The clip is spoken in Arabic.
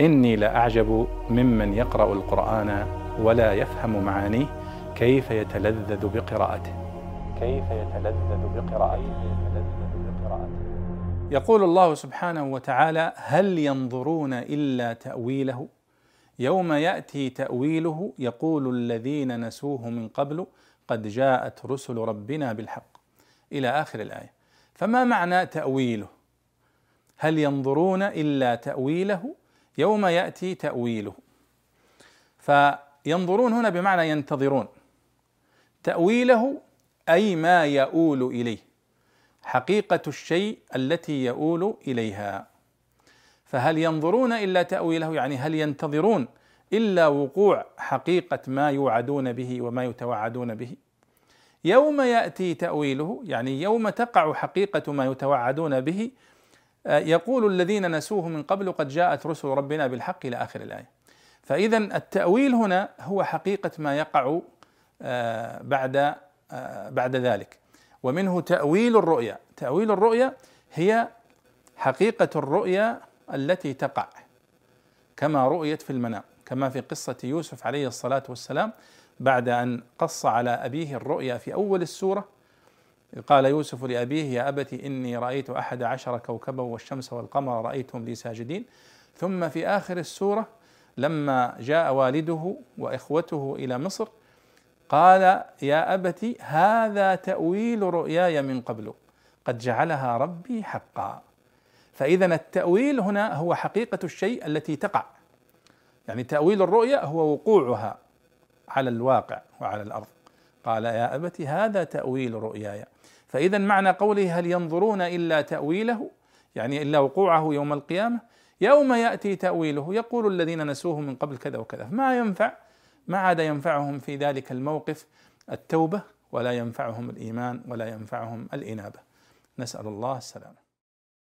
إني لأعجب ممن يقرأ القرآن ولا يفهم معانيه كيف يتلذذ بقراءته. كيف يتلذذ بقراءته. يقول الله سبحانه وتعالى هل ينظرون إلا تأويله؟ يوم يأتي تأويله يقول الذين نسوه من قبل قد جاءت رسل ربنا بالحق. إلى آخر الآية. فما معنى تأويله؟ هل ينظرون إلا تأويله؟ يوم يأتي تأويله. فينظرون هنا بمعنى ينتظرون. تأويله أي ما يؤول إليه. حقيقة الشيء التي يؤول إليها. فهل ينظرون إلا تأويله؟ يعني هل ينتظرون إلا وقوع حقيقة ما يوعدون به وما يتوعدون به؟ يوم يأتي تأويله يعني يوم تقع حقيقة ما يتوعدون به يقول الذين نسوه من قبل قد جاءت رسل ربنا بالحق إلى آخر الآية. فاذا التأويل هنا هو حقيقة ما يقع آه، بعد آه، بعد ذلك ومنه تأويل الرؤيا، تأويل الرؤيا هي حقيقة الرؤيا التي تقع كما رؤيت في المنام، كما في قصة يوسف عليه الصلاة والسلام بعد أن قص على أبيه الرؤيا في أول السورة قال يوسف لأبيه يا أبت إني رأيت أحد عشر كوكبا والشمس والقمر رأيتهم لي ساجدين. ثم في آخر السورة لما جاء والده وإخوته إلى مصر قال يا أبت هذا تأويل رؤياي من قبل قد جعلها ربي حقا. فإذا التأويل هنا هو حقيقة الشيء التي تقع. يعني تأويل الرؤيا هو وقوعها على الواقع وعلى الأرض. قال يا أبت هذا تأويل رؤياي. فإذا معنى قوله هل ينظرون إلا تأويله يعني إلا وقوعه يوم القيامة يوم يأتي تأويله يقول الذين نسوه من قبل كذا وكذا. ما ينفع ما عاد ينفعهم في ذلك الموقف التوبة ولا ينفعهم الإيمان ولا ينفعهم الإنابة. نسأل الله السلامة.